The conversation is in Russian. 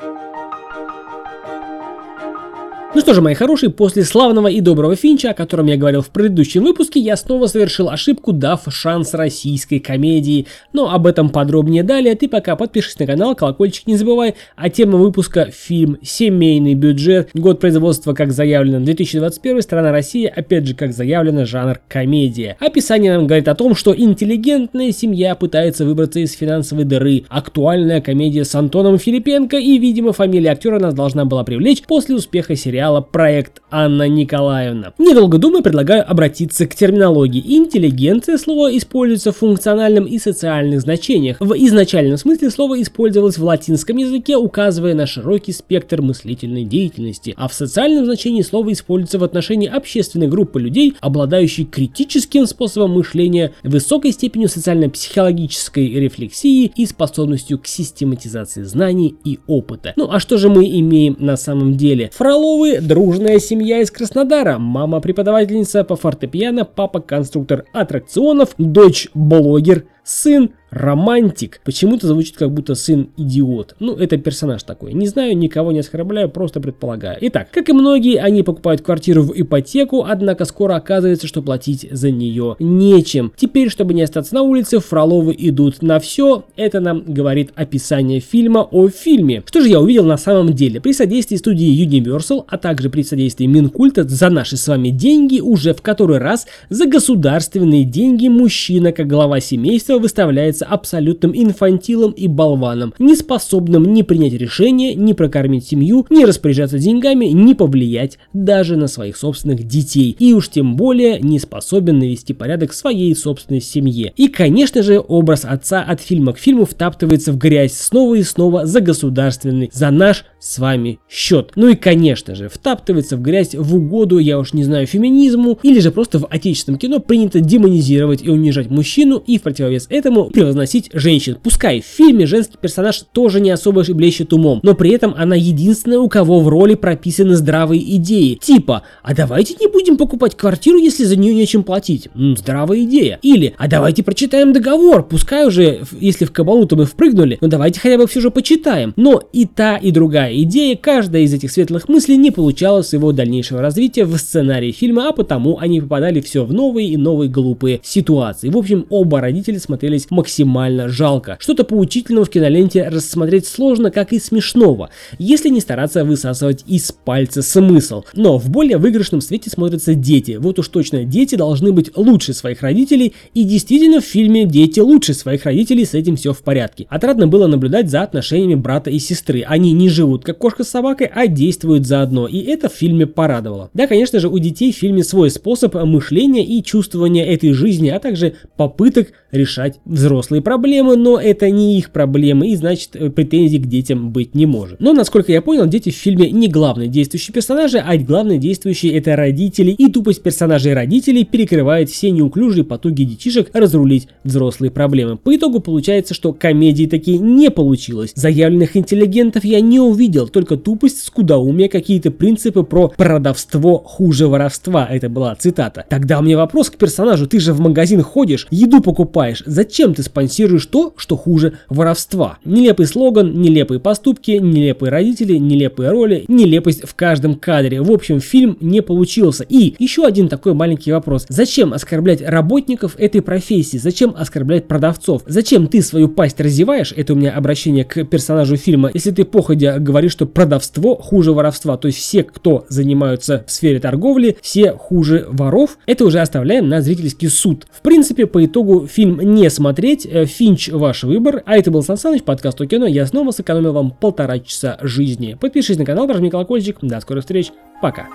Thank you Ну что же, мои хорошие, после славного и доброго Финча, о котором я говорил в предыдущем выпуске, я снова совершил ошибку, дав шанс российской комедии. Но об этом подробнее далее. Ты пока подпишись на канал, колокольчик не забывай. А тема выпуска фильм «Семейный бюджет». Год производства, как заявлено, 2021, страна Россия, опять же, как заявлено, жанр комедия. Описание нам говорит о том, что интеллигентная семья пытается выбраться из финансовой дыры. Актуальная комедия с Антоном Филипенко и, видимо, фамилия актера нас должна была привлечь после успеха сериала сериала «Проект Анна Николаевна». Недолго думая, предлагаю обратиться к терминологии. Интеллигенция слово используется в функциональном и социальных значениях. В изначальном смысле слово использовалось в латинском языке, указывая на широкий спектр мыслительной деятельности, а в социальном значении слово используется в отношении общественной группы людей, обладающей критическим способом мышления, высокой степенью социально-психологической рефлексии и способностью к систематизации знаний и опыта. Ну а что же мы имеем на самом деле? Фроловы дружная семья из Краснодара. Мама преподавательница по фортепиано, папа конструктор аттракционов, дочь блогер, сын романтик. Почему-то звучит как будто сын идиот. Ну, это персонаж такой. Не знаю, никого не оскорбляю, просто предполагаю. Итак, как и многие, они покупают квартиру в ипотеку, однако скоро оказывается, что платить за нее нечем. Теперь, чтобы не остаться на улице, Фроловы идут на все. Это нам говорит описание фильма о фильме. Что же я увидел на самом деле? При содействии студии Universal, а также при содействии Минкульта за наши с вами деньги уже в который раз за государственные деньги мужчина, как глава семейства, выставляется абсолютным инфантилом и болваном, не способным ни принять решение, ни прокормить семью, ни распоряжаться деньгами, ни повлиять даже на своих собственных детей. И уж тем более не способен навести порядок в своей собственной семье. И, конечно же, образ отца от фильма к фильму втаптывается в грязь снова и снова за государственный, за наш с вами счет. Ну и, конечно же, втаптывается в грязь в угоду, я уж не знаю, феминизму, или же просто в отечественном кино принято демонизировать и унижать мужчину и в противовес этому превозносить женщин. Пускай в фильме женский персонаж тоже не особо блещет умом, но при этом она единственная, у кого в роли прописаны здравые идеи. Типа, а давайте не будем покупать квартиру, если за нее нечем платить. М, здравая идея. Или, а давайте прочитаем договор, пускай уже, если в кабалу-то мы впрыгнули, но давайте хотя бы все же почитаем. Но и та, и другая идея, каждая из этих светлых мыслей не получала своего дальнейшего развития в сценарии фильма, а потому они попадали все в новые и новые глупые ситуации. В общем, оба родителя смотрелись максимально жалко. Что-то поучительного в киноленте рассмотреть сложно, как и смешного, если не стараться высасывать из пальца смысл. Но в более выигрышном свете смотрятся дети. Вот уж точно, дети должны быть лучше своих родителей, и действительно в фильме дети лучше своих родителей, с этим все в порядке. Отрадно было наблюдать за отношениями брата и сестры. Они не живут как кошка с собакой, а действуют заодно, и это в фильме порадовало. Да, конечно же, у детей в фильме свой способ мышления и чувствования этой жизни, а также попыток решать взрослые проблемы, но это не их проблемы, и значит э, претензий к детям быть не может. Но, насколько я понял, дети в фильме не главные действующие персонажи, а главные действующие это родители, и тупость персонажей родителей перекрывает все неуклюжие потуги детишек разрулить взрослые проблемы. По итогу получается, что комедии такие не получилось. Заявленных интеллигентов я не увидел, только тупость, скудоумие, какие-то принципы про продавство хуже воровства. Это была цитата. Тогда у меня вопрос к персонажу. Ты же в магазин ходишь, еду покупаешь. Зачем ты спонсируешь то, что хуже воровства? Нелепый слоган, нелепые поступки, нелепые родители, нелепые роли, нелепость в каждом кадре. В общем, фильм не получился. И еще один такой маленький вопрос. Зачем оскорблять работников этой профессии? Зачем оскорблять продавцов? Зачем ты свою пасть разеваешь? Это у меня обращение к персонажу фильма. Если ты походя говоришь, что продавство хуже воровства, то есть все, кто занимаются в сфере торговли, все хуже воров, это уже оставляем на зрительский суд. В принципе, по итогу фильм не смотреть, э, Финч ваш выбор, а это был Сан Саныч, подкаст о кино, я снова сэкономил вам полтора часа жизни. Подпишись на канал, прожми колокольчик, до скорых встреч, пока.